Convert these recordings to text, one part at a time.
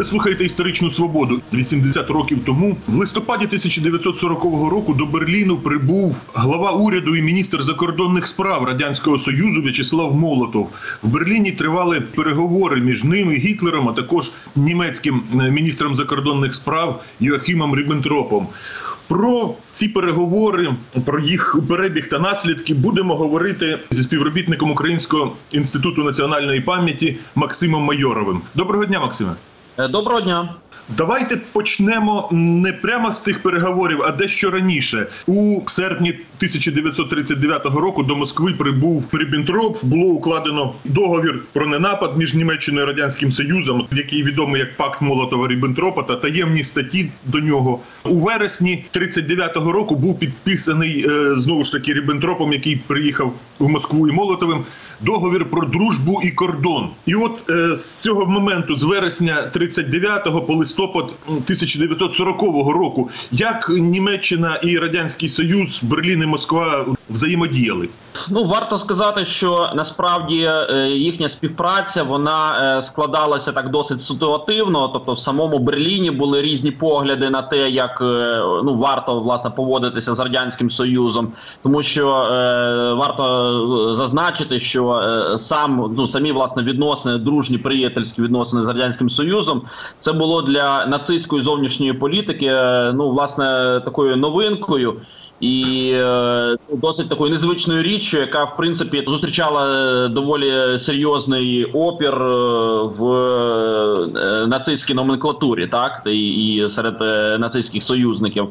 Ви слухаєте історичну свободу. 80 років тому, в листопаді 1940 року, до Берліну прибув глава уряду і міністр закордонних справ радянського союзу В'ячеслав Молотов. В Берліні тривали переговори між ним і Гітлером, а також німецьким е, міністром закордонних справ Йоахімом Ріббентропом. Про ці переговори, про їх перебіг та наслідки будемо говорити зі співробітником Українського інституту національної пам'яті Максимом Майоровим. Доброго дня, Максиме. Е, Доброго дня. Давайте почнемо не прямо з цих переговорів, а дещо раніше. У серпні 1939 року до Москви прибув Ріббентроп. Було укладено договір про ненапад між Німеччиною і радянським Союзом, який відомий як Пакт Молотова Ріббентропа та таємні статті до нього. У вересні 39-го року був підписаний е, знову ж таки Ріббентропом, який приїхав в Москву і Молотовим. Договір про дружбу і кордон, і от е, з цього моменту, з вересня 39-го по листопад 1940 року, як Німеччина і радянський Союз, Берлін і Москва взаємодіяли. Ну варто сказати, що насправді е, їхня співпраця вона е, складалася так досить ситуативно. Тобто, в самому Берліні були різні погляди на те, як е, ну варто власне поводитися з радянським союзом, тому що варто зазначити, що сам ну самі власне відносини, дружні приятельські відносини з радянським союзом, це було для нацистської зовнішньої політики. Ну власне такою новинкою. І е, досить такою незвичною річчю, яка в принципі зустрічала е, доволі серйозний опір е, в е, нацистській номенклатурі, так і, і серед е, нацистських союзників,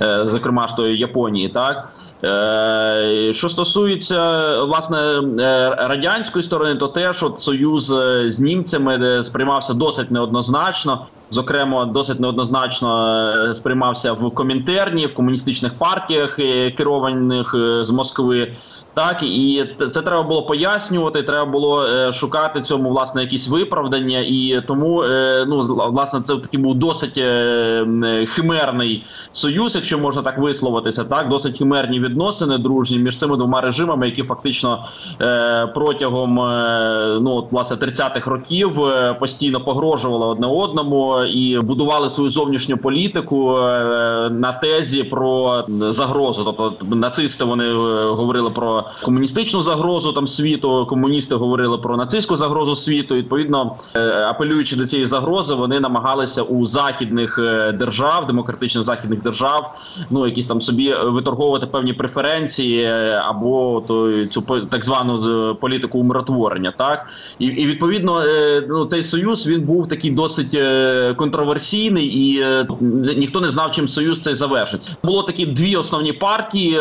е, зокрема ж тої Японії, так. Е, Що стосується власне е, радянської сторони, то теж от союз е, з німцями сприймався досить неоднозначно. Зокрема, досить неоднозначно сприймався в комінтерні, в комуністичних партіях, керованих з Москви. Так і це треба було пояснювати. Треба було е, шукати цьому власне якісь виправдання, і тому е, ну власне це такий був досить е, е, химерний союз, якщо можна так висловитися. Так, досить химерні відносини дружні між цими двома режимами, які фактично е, протягом е, ну власне 30-х років е, постійно погрожували одне одному і будували свою зовнішню політику е, на тезі про загрозу. Тобто нацисти вони е, говорили про комуністичну загрозу там світу, комуністи говорили про нацистську загрозу світу. Відповідно, е, апелюючи до цієї загрози, вони намагалися у західних е, держав, демократичних західних держав, ну якісь там собі виторговувати певні преференції е, або то цю так звану політику умиротворення. Так і, і відповідно, ну цей союз він був такий досить контроверсійний, і ніхто не знав, чим союз цей завершиться. Було такі дві основні партії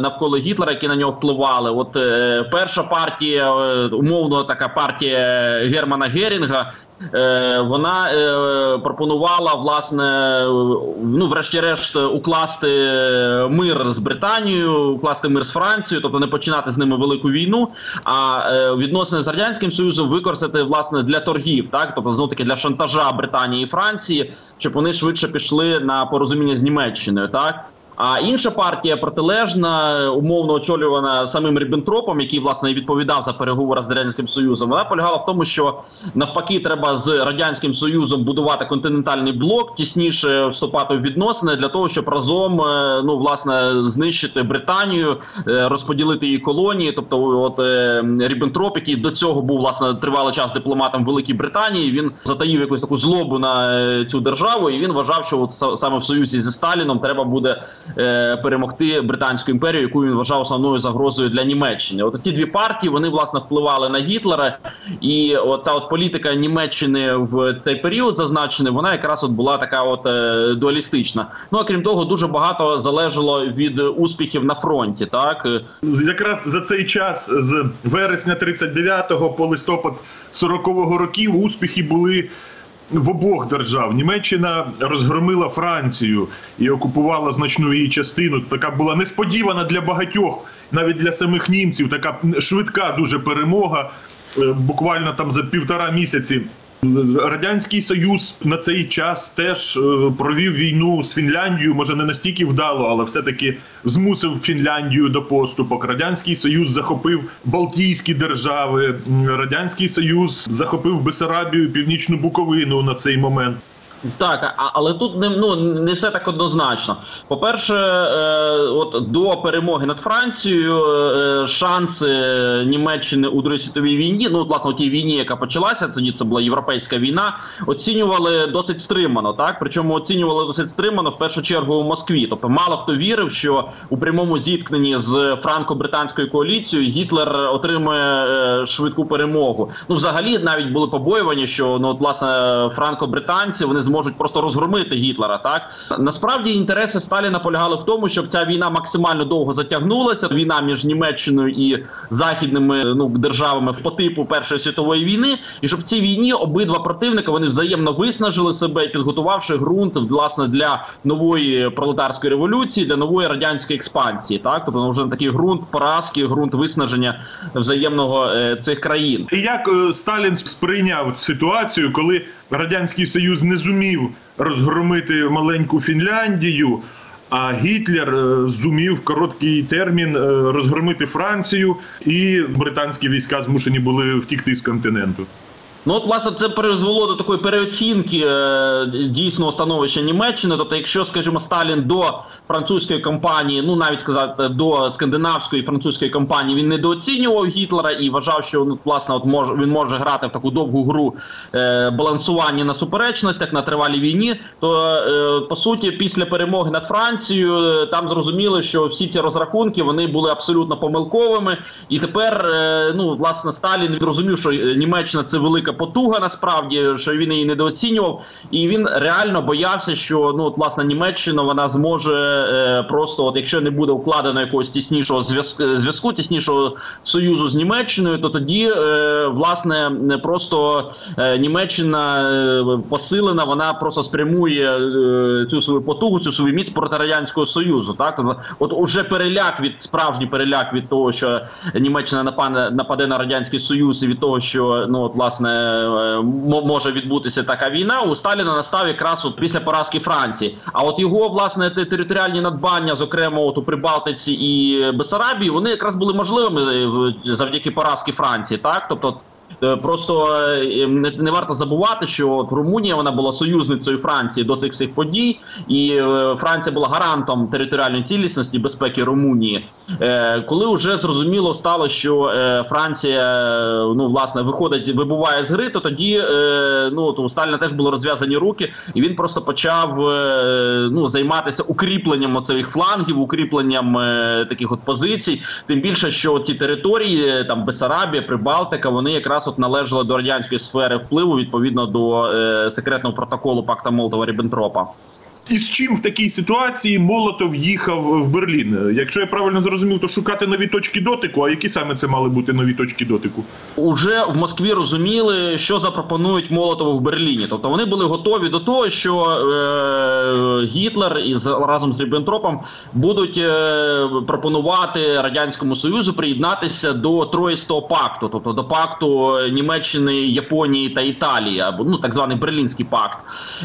навколо Гітлера, які на нього впливали. От е, перша партія, е, умовно, така партія Германа Герінга. Е, Вона е, пропонувала власне ну, врешті-решт, укласти мир з Британією, укласти мир з Францією, тобто не починати з ними велику війну, а е, відносини з радянським союзом використати власне для торгів, так тобто знов таки для шантажа Британії і Франції, щоб вони швидше пішли на порозуміння з Німеччиною, так. А інша партія протилежна, умовно очолювана самим Ріббентропом, який власне відповідав за переговори з радянським союзом. Вона полягала в тому, що навпаки треба з радянським союзом будувати континентальний блок, тісніше вступати в відносини для того, щоб разом е, ну власне знищити Британію, е, розподілити її колонії. Тобто, от е, Ріббентроп, який до цього був власне тривалий час дипломатом Великій Британії, він затаїв якусь таку злобу на цю державу, і він вважав, що от саме в союзі зі Сталіном треба буде е, перемогти британську імперію, яку він вважав основною загрозою для Німеччини. От ці дві партії вони власне впливали на Гітлера, і оця от політика Німеччини в цей період зазначений, вона якраз от була така от е, дуалістична. Ну а крім того, дуже багато залежало від успіхів на фронті. Так Якраз за цей час з вересня 39-го по листопад 40-го років успіхи були. В обох держав Німеччина розгромила Францію і окупувала значну її частину. Така була несподівана для багатьох, навіть для самих німців. Така швидка дуже перемога. Е, Буквально там за півтора місяці Радянський Союз на цей час теж е, провів війну з Фінляндією, може не настільки вдало, але все-таки змусив Фінляндію до поступок. Радянський Союз захопив Балтійські держави. Радянський Союз захопив Бесарабію, Північну Буковину на цей момент. Так, але тут не ну не все так однозначно. По-перше, е, от до перемоги над Францією е, шанси Німеччини у Другій світовій війні, ну власне у тій війні, яка почалася, тоді це була європейська війна, оцінювали досить стримано. Так, причому оцінювали досить стримано в першу чергу у Москві. Тобто, мало хто вірив, що у прямому зіткненні з франко-британською коаліцією Гітлер отримує е, швидку перемогу. Ну, взагалі, навіть були побоювання, що ну от власне франко-британці вони зможуть просто розгромити Гітлера. Так насправді інтереси Сталіна полягали в тому, щоб ця війна максимально довго затягнулася. Війна між Німеччиною і західними ну державами по типу Першої світової війни, і щоб в цій війні обидва противника вони взаємно виснажили себе, підготувавши ґрунт власне для нової пролетарської революції, для нової радянської експансії. Так, тобто ну, вже такий ґрунт поразки, ґрунт виснаження взаємного е, цих країн. І як е, Сталін сприйняв ситуацію, коли Радянський Союз не зумів розгромити маленьку Фінляндію, а Гітлер е, зумів в короткий термін е, розгромити Францію, і британські війська змушені були втікти з континенту. Ну, от, власне, це призвело до такої переоцінки е, дійсного становища Німеччини. Тобто, якщо, скажімо, Сталін до французької кампанії, ну навіть сказати до скандинавської французької кампанії, він недооцінював Гітлера і вважав, що ну, власне, от може він може грати в таку довгу гру е, балансування на суперечностях на тривалій війні. То е, по суті, після перемоги над Францією, е, там зрозуміли, що всі ці розрахунки вони були абсолютно помилковими, і тепер е, ну власне Сталін розумів, що Німеччина це велика потуга, насправді що він її недооцінював, і він реально боявся, що ну от власне Німеччина вона зможе е, просто, от якщо не буде укладено якогось тіснішого зв'язку, зв'язку, тіснішого союзу з Німеччиною, то тоді е, власне не просто е, Німеччина е, посилена, вона просто спрямує е, цю свою потугу, цю свою міць проти радянського союзу. Так от уже переляк від справжній переляк від того, що Німеччина нападе нападе на радянський союз, і від того, що ну от власне е, може відбутися така війна. У Сталіна настав якраз от після поразки Франції. А от його власне територіальні надбання, зокрема, от у Прибалтиці і Бесарабії, вони якраз були можливими е, завдяки поразки Франції. Так, тобто. Е, Просто е, не, варто забувати, що от Румунія вона була союзницею Франції до цих всіх подій, і е, Франція була гарантом територіальної цілісності безпеки Румунії. Коли вже зрозуміло стало, що Франція ну власне виходить, вибуває з гри, то тоді ну то у Сталіна теж були розв'язані руки, і він просто почав ну займатися укріпленням оцих флангів, укріпленням таких от позицій. Тим більше, що ці території, там Бесарабія, Прибалтика, вони якраз от належали до радянської сфери впливу відповідно до е, секретного протоколу пакта Молотова Ріббентропа. І з чим в такій ситуації Молотов їхав в Берлін? Якщо я правильно зрозумів, то шукати нові точки дотику. А які саме це мали бути нові точки дотику? Уже в Москві розуміли, що запропонують Молотову в Берліні. Тобто вони були готові до того, що е, Гітлер із разом з Ріббентропом будуть е, пропонувати радянському союзу приєднатися до Троїстого пакту, тобто до пакту Німеччини, Японії та Італії, або ну так званий Берлінський пакт.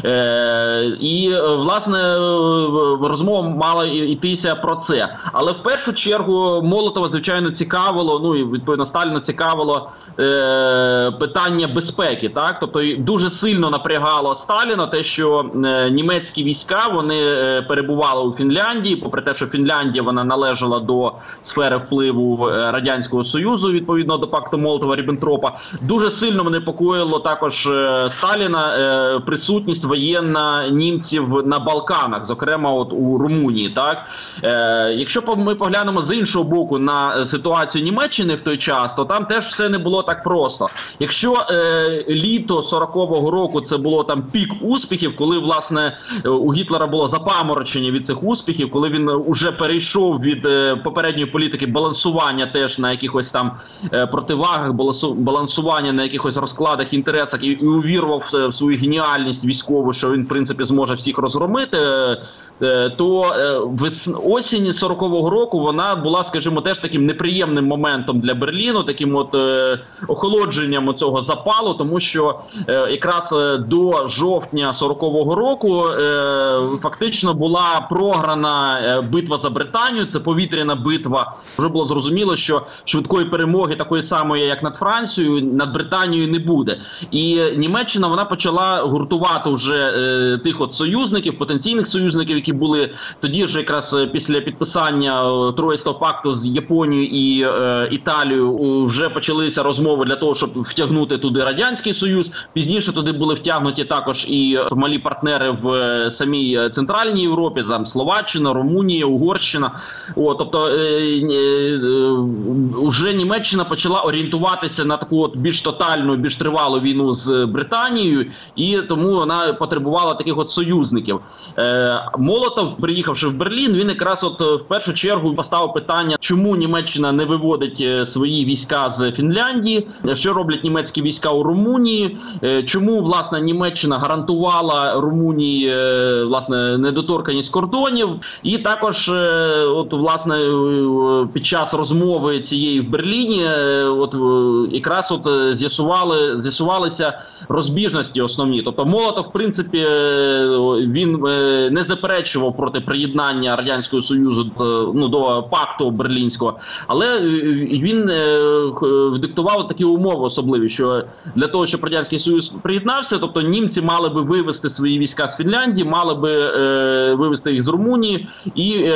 Е, і е, власне е, розмова мала йтися про це. Але в першу чергу Молотова, звичайно, цікавило. Ну і відповідно Сталіна цікавило е, питання безпеки. Так, тобто дуже сильно напрягало Сталіна те, що е, німецькі війська вони е, перебували у Фінляндії, попри те, що Фінляндія вона належала до сфери впливу е, радянського союзу, відповідно до пакту Молотова Ріббентропа. Дуже сильно мене непокоїло також Сталіна е, присутність воєнна німців на Балканах, зокрема, от у Румунії. Так е, якщо ми поглянемо з іншого боку на е, ситуацію Німеччини в той час, то там теж все не було так просто. Якщо е, літо 40-го року це було там пік успіхів, коли власне е, у Гітлера було запаморочення від цих успіхів, коли він уже перейшов від е, попередньої політики балансування теж на якихось там е, противагах, балансування на якихось розкладах інтересах і, і увірвав в, в свою геніальність військову, що він в принципі зможе всіх розгромити. Розгромити. Е, то е, осінь 40-го року вона була, скажімо, теж таким неприємним моментом для Берліну, таким от е, охолодженням цього запалу, тому що якраз до жовтня 40-го року фактично була програна битва за Британію. Це повітряна битва. Вже було зрозуміло, що швидкої перемоги такої самої, як над Францією, над Британією не буде. І Німеччина вона почала гуртувати вже тих от союзників, потенційних союзників які були тоді ж, якраз е, після підписання е, Троїстого пакту з Японією і е, Італією, вже почалися розмови для того, щоб втягнути туди радянський союз. Пізніше туди були втягнуті також і малі партнери в е, самій центральній Європі, там Словаччина, Румунія, Угорщина. О, тобто е, е, вже Німеччина почала орієнтуватися на таку от більш тотальну, більш тривалу війну з Британією, і тому вона потребувала таких от союзників. Е, Молотов, приїхавши в Берлін, він якраз от е, в першу чергу поставив питання, чому Німеччина не виводить е, свої війська з Фінляндії, що роблять німецькі війська у Румунії, е, чому власне Німеччина гарантувала Румунії власне недоторканість кордонів, і також, от власне, під час розмови цієї в Берліні, от якраз от з'ясували з'ясувалися розбіжності основні. Тобто, Молотов, в принципі, він не заперечував проти приєднання радянського союзу е, ну до пакту берлінського, але е, він е, диктував такі умови особливі, що для того, щоб радянський союз приєднався, тобто німці мали би вивести свої війська з Фінляндії, мали би е, вивести їх з Румунії, і е,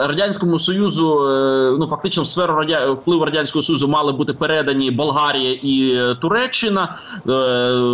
радянському союзу е, ну фактично в сферу радя... впливу радянського союзу мали бути передані Болгарія і Туреччина е,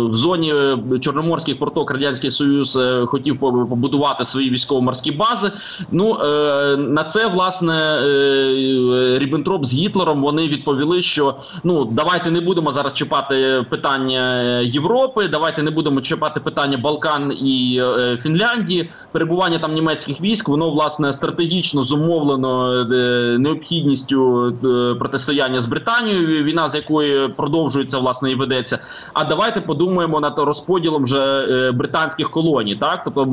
в зоні Чорноморських порток. Радянський Союз е, хотів побудувати свої військово-морські бази. Ну е, на це власне е, Ріббентроп з Гітлером вони відповіли, що ну давайте не будемо зараз чіпати питання Європи, давайте не будемо чіпати питання Балкан і е, Фінляндії. Перебування там німецьких військ, воно власне стратегічно зумовлено е, необхідністю е, протистояння з Британією, війна з якої продовжується власне і ведеться. А давайте подумаємо над розподілом вже е, британських колоній, так тобто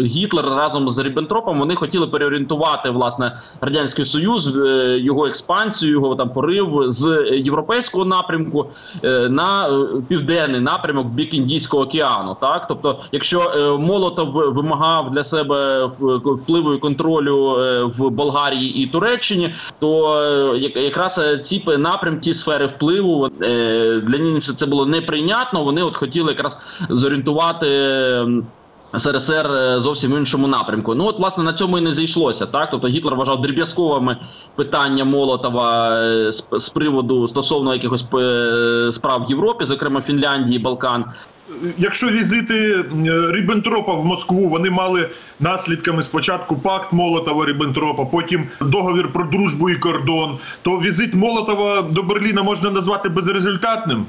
Гітлер разом з Ріббентропом вони хотіли переорієнтувати власне радянський союз, е, його експансію, його там порив з європейського напрямку е, на е, південний напрямок бік Індійського океану. Так, тобто, якщо Молотов вимагав для себе впливу і контролю в Болгарії і Туреччині, то якраз ці напрям, ці сфери впливу для німців це було неприйнятно. Вони от хотіли якраз зорієнтувати. СРСР е, зовсім в іншому напрямку. Ну от власне на цьому і не зійшлося. Так, тобто Гітлер вважав дріб'язковими питання Молотова е, з, з приводу стосовно якихось е, справ в Європі, зокрема Фінляндії, Балкан. Якщо візити Ріббентропа в Москву вони мали наслідками спочатку пакт Молотова Ріббентропа, потім договір про дружбу і кордон, то візит Молотова до Берліна можна назвати безрезультатним.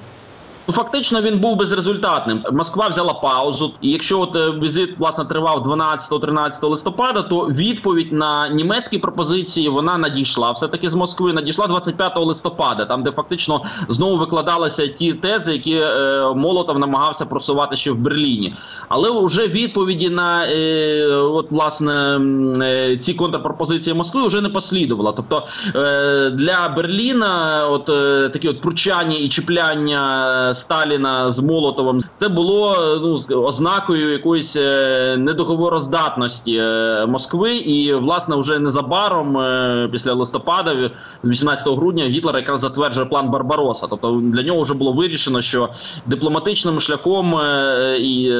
Ну, фактично він був безрезультатним. Москва взяла паузу. І якщо от е, візит власне тривав 12-13 листопада, то відповідь на німецькі пропозиції вона надійшла. Все таки з Москви надійшла 25 листопада, там де фактично знову викладалися ті тези, які е, Молотов намагався просувати ще в Берліні. Але вже відповіді на е, от власне е, ці контрпропозиції Москви вже не послідувало. Тобто е, для Берліна, от е, такі от пручання і чіпляння. Сталіна з Молотовим. Це було ну ознакою якоїсь е, недоговороздатності е, Москви, і власне вже незабаром, е, після листопада, 18 грудня, Гітлер якраз затверджує план Барбароса. Тобто для нього вже було вирішено, що дипломатичним шляхом і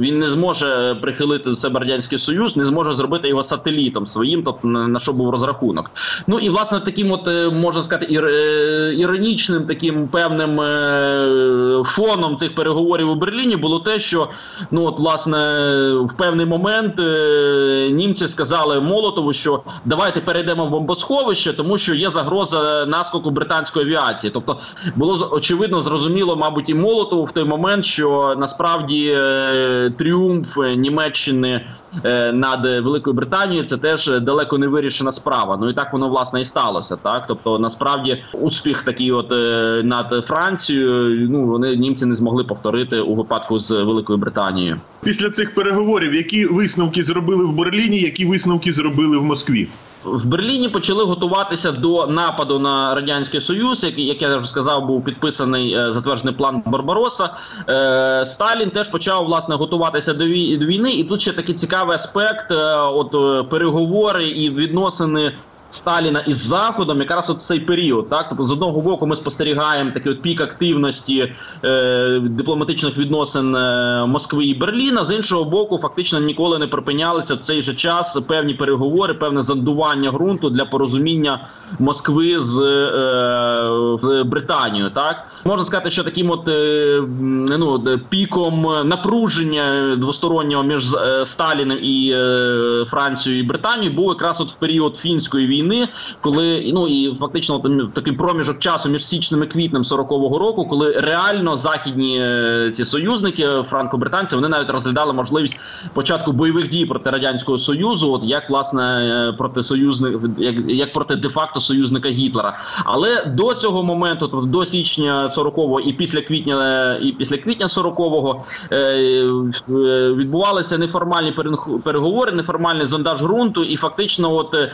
він не зможе прихилити до себе радянський союз, не зможе зробити його сателітом своїм, тобто на що був розрахунок. Ну і власне таким, от можна сказати, іронічним таким певним фоном цих переговорів Берліні було те, що ну от власне в певний момент е, німці сказали Молотову, що давайте перейдемо в бомбосховище, тому що є загроза наскоку британської авіації. Тобто було очевидно зрозуміло, мабуть, і Молотову в той момент, що насправді е, тріумф Німеччини. Е, над Великою Британією це теж далеко не вирішена справа. Ну і так воно власне і сталося. Так, тобто, насправді, успіх такий, от над Францією, ну вони німці не змогли повторити у випадку з Великою Британією. Після цих переговорів, які висновки зробили в Берліні, які висновки зробили в Москві? В Берліні почали готуватися до нападу на радянський союз, який, як я вже сказав, був підписаний е, затверджений план Барбароса. Е, Сталін теж почав власне готуватися до вій- до війни. І тут ще такий цікавий аспект: е, от переговори і відносини. Сталіна із заходом, якраз от цей період, так тобто з одного боку, ми спостерігаємо такий от пік активності е, дипломатичних відносин е, Москви і Берліна. З іншого боку, фактично ніколи не припинялися в цей же час певні переговори, певне зондування ґрунту для порозуміння Москви з, е, з Британією. Так можна сказати, що таким от е, ну піком напруження двостороннього між е, Сталіним і е, Францією і Британією був якраз от в період фінської війни, коли ну і фактично от, м, такий проміжок часу між січним і квітнем 40-го року, коли реально західні е, ці союзники франко-британці вони навіть розглядали можливість початку бойових дій проти радянського союзу, от як власне е, проти союзник, як, як проти де-факто союзника Гітлера. Але до цього моменту, тобто до січня 40-го і після квітня, е, і після квітня 40-го е, е, відбувалися неформальні перег- переговори, неформальний зондаж ґрунту, і фактично, от. Е,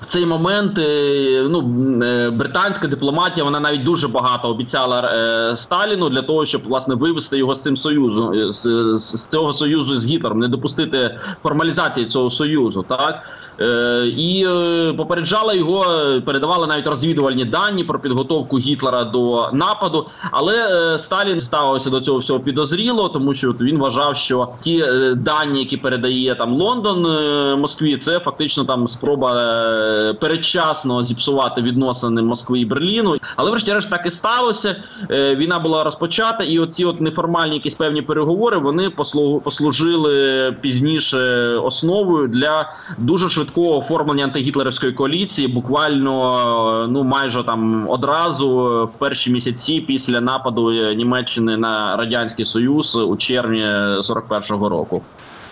в цей момент е, ну, е, британська дипломатія вона навіть дуже багато обіцяла е, Сталіну для того, щоб власне вивести його з цим союзом е, з, з, цього союзу з Гітлером, не допустити формалізації цього союзу. Так і е, попереджала його, е, передавала навіть розвідувальні дані про підготовку Гітлера до нападу. Але е, Сталін ставився до цього всього підозріло, тому що він вважав, що ті е, дані, які передає там Лондон е, Москві, це фактично там спроба е, передчасно зіпсувати відносини Москви і Берліну. Але врешті-решт так і сталося. Е, Війна була розпочата, і оці от неформальні якісь певні переговори вони послу- послужили пізніше основою для дуже швидкого оформлення антигітлерівської коаліції. Буквально е, ну майже там одразу е, в перші місяці після нападу е, Німеччини на радянський союз у червні 41-го року.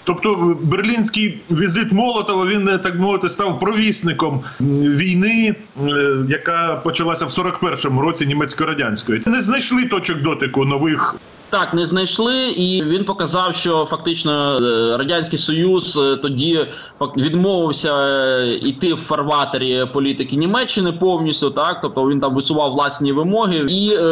Тобто берлінський візит Молотова він е, так мовити став провісником війни, е, яка почалася в 41-му році німецько-радянської. Не знайшли точок дотику нових. Так, не знайшли, і він показав, що фактично е, радянський союз е, тоді відмовився е, йти в фарватері політики Німеччини повністю. Так, тобто він там висував власні вимоги, і е,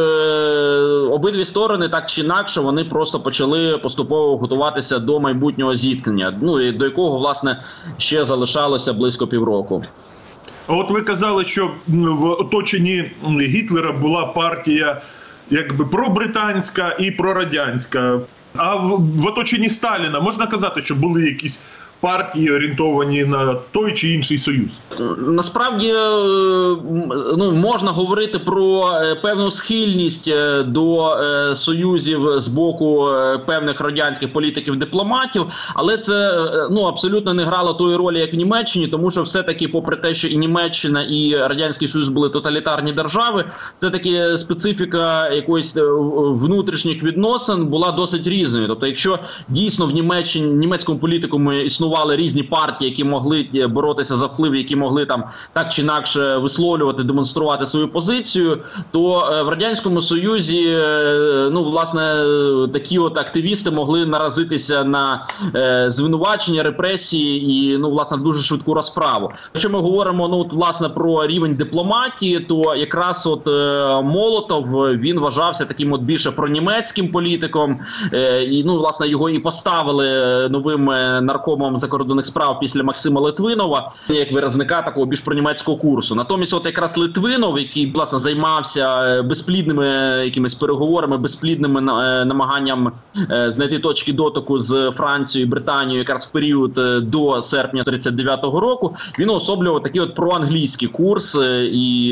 обидві сторони, так чи інакше, вони просто почали поступово готуватися до майбутнього зіткнення. Ну і до якого власне ще залишалося близько півроку. От ви казали, що в оточенні Гітлера була партія якби пробританська і прорадянська. А в, в оточенні Сталіна можна казати, що були якісь партії орієнтовані на той чи інший союз. Насправді е, ну можна говорити про е, певну схильність е, до союзів з боку певних радянських політиків дипломатів, але це ну абсолютно не грало тої ролі, як в Німеччині, тому що все-таки, попри те, що і Німеччина, і радянський Союз були тоталітарні держави, це таки специфіка якоїсь внутрішніх відносин була досить різною. Тобто, якщо дійсно в Німеччині німецькому політикумі існували різні партії, які могли е, боротися за вплив, які могли там так чи інакше висловлювати, демонструвати свою позицію, то е, в радянському союзі е, ну власне такі от активісти могли наразитися на звинувачення, репресії і ну власне дуже швидку розправу. Якщо ми говоримо ну от, власне про рівень дипломатії, то якраз от Молотов він вважався таким от більше пронімецьким політиком, е, і ну власне його і поставили новим наркомом закордонних справ після Максима Литвинова, як виразника такого більш пронімецького курсу. Натомість, от якраз Литвинов, який власне займався е, безплідними якимись переговорами, безплідними е, намаганням е, знайти точки дотику з Францією і Британією, якраз в період до серпня 39-го року, він особлював такий от проанглійський курс, і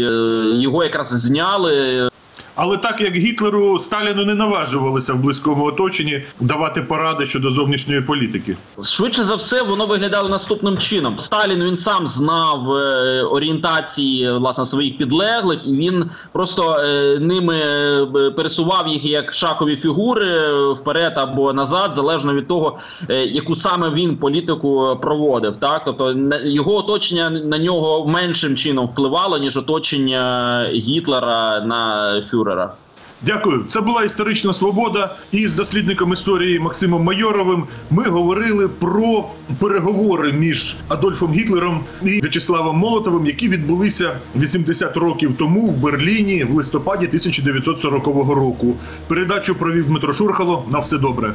його якраз зняли. Але так як Гітлеру Сталіну не наважувалися в близькому оточенні давати поради щодо зовнішньої політики. Швидше за все, воно виглядало наступним чином. Сталін він сам знав е, орієнтації власне своїх підлеглих, і він просто е, ними е, пересував їх як шахові фігури е, вперед або назад, залежно від того, е, яку саме він політику проводив. Так, тобто на- його оточення на нього меншим чином впливало ніж оточення Гітлера на фюрера. Дякую. Це була історична свобода. І з дослідником історії Максимом Майоровим ми говорили про переговори між Адольфом Гітлером і В'ячеславом Молотовим, які відбулися 80 років тому в Берліні в листопаді 1940 року. Передачу провів Дмитро Шурхало. На все добре.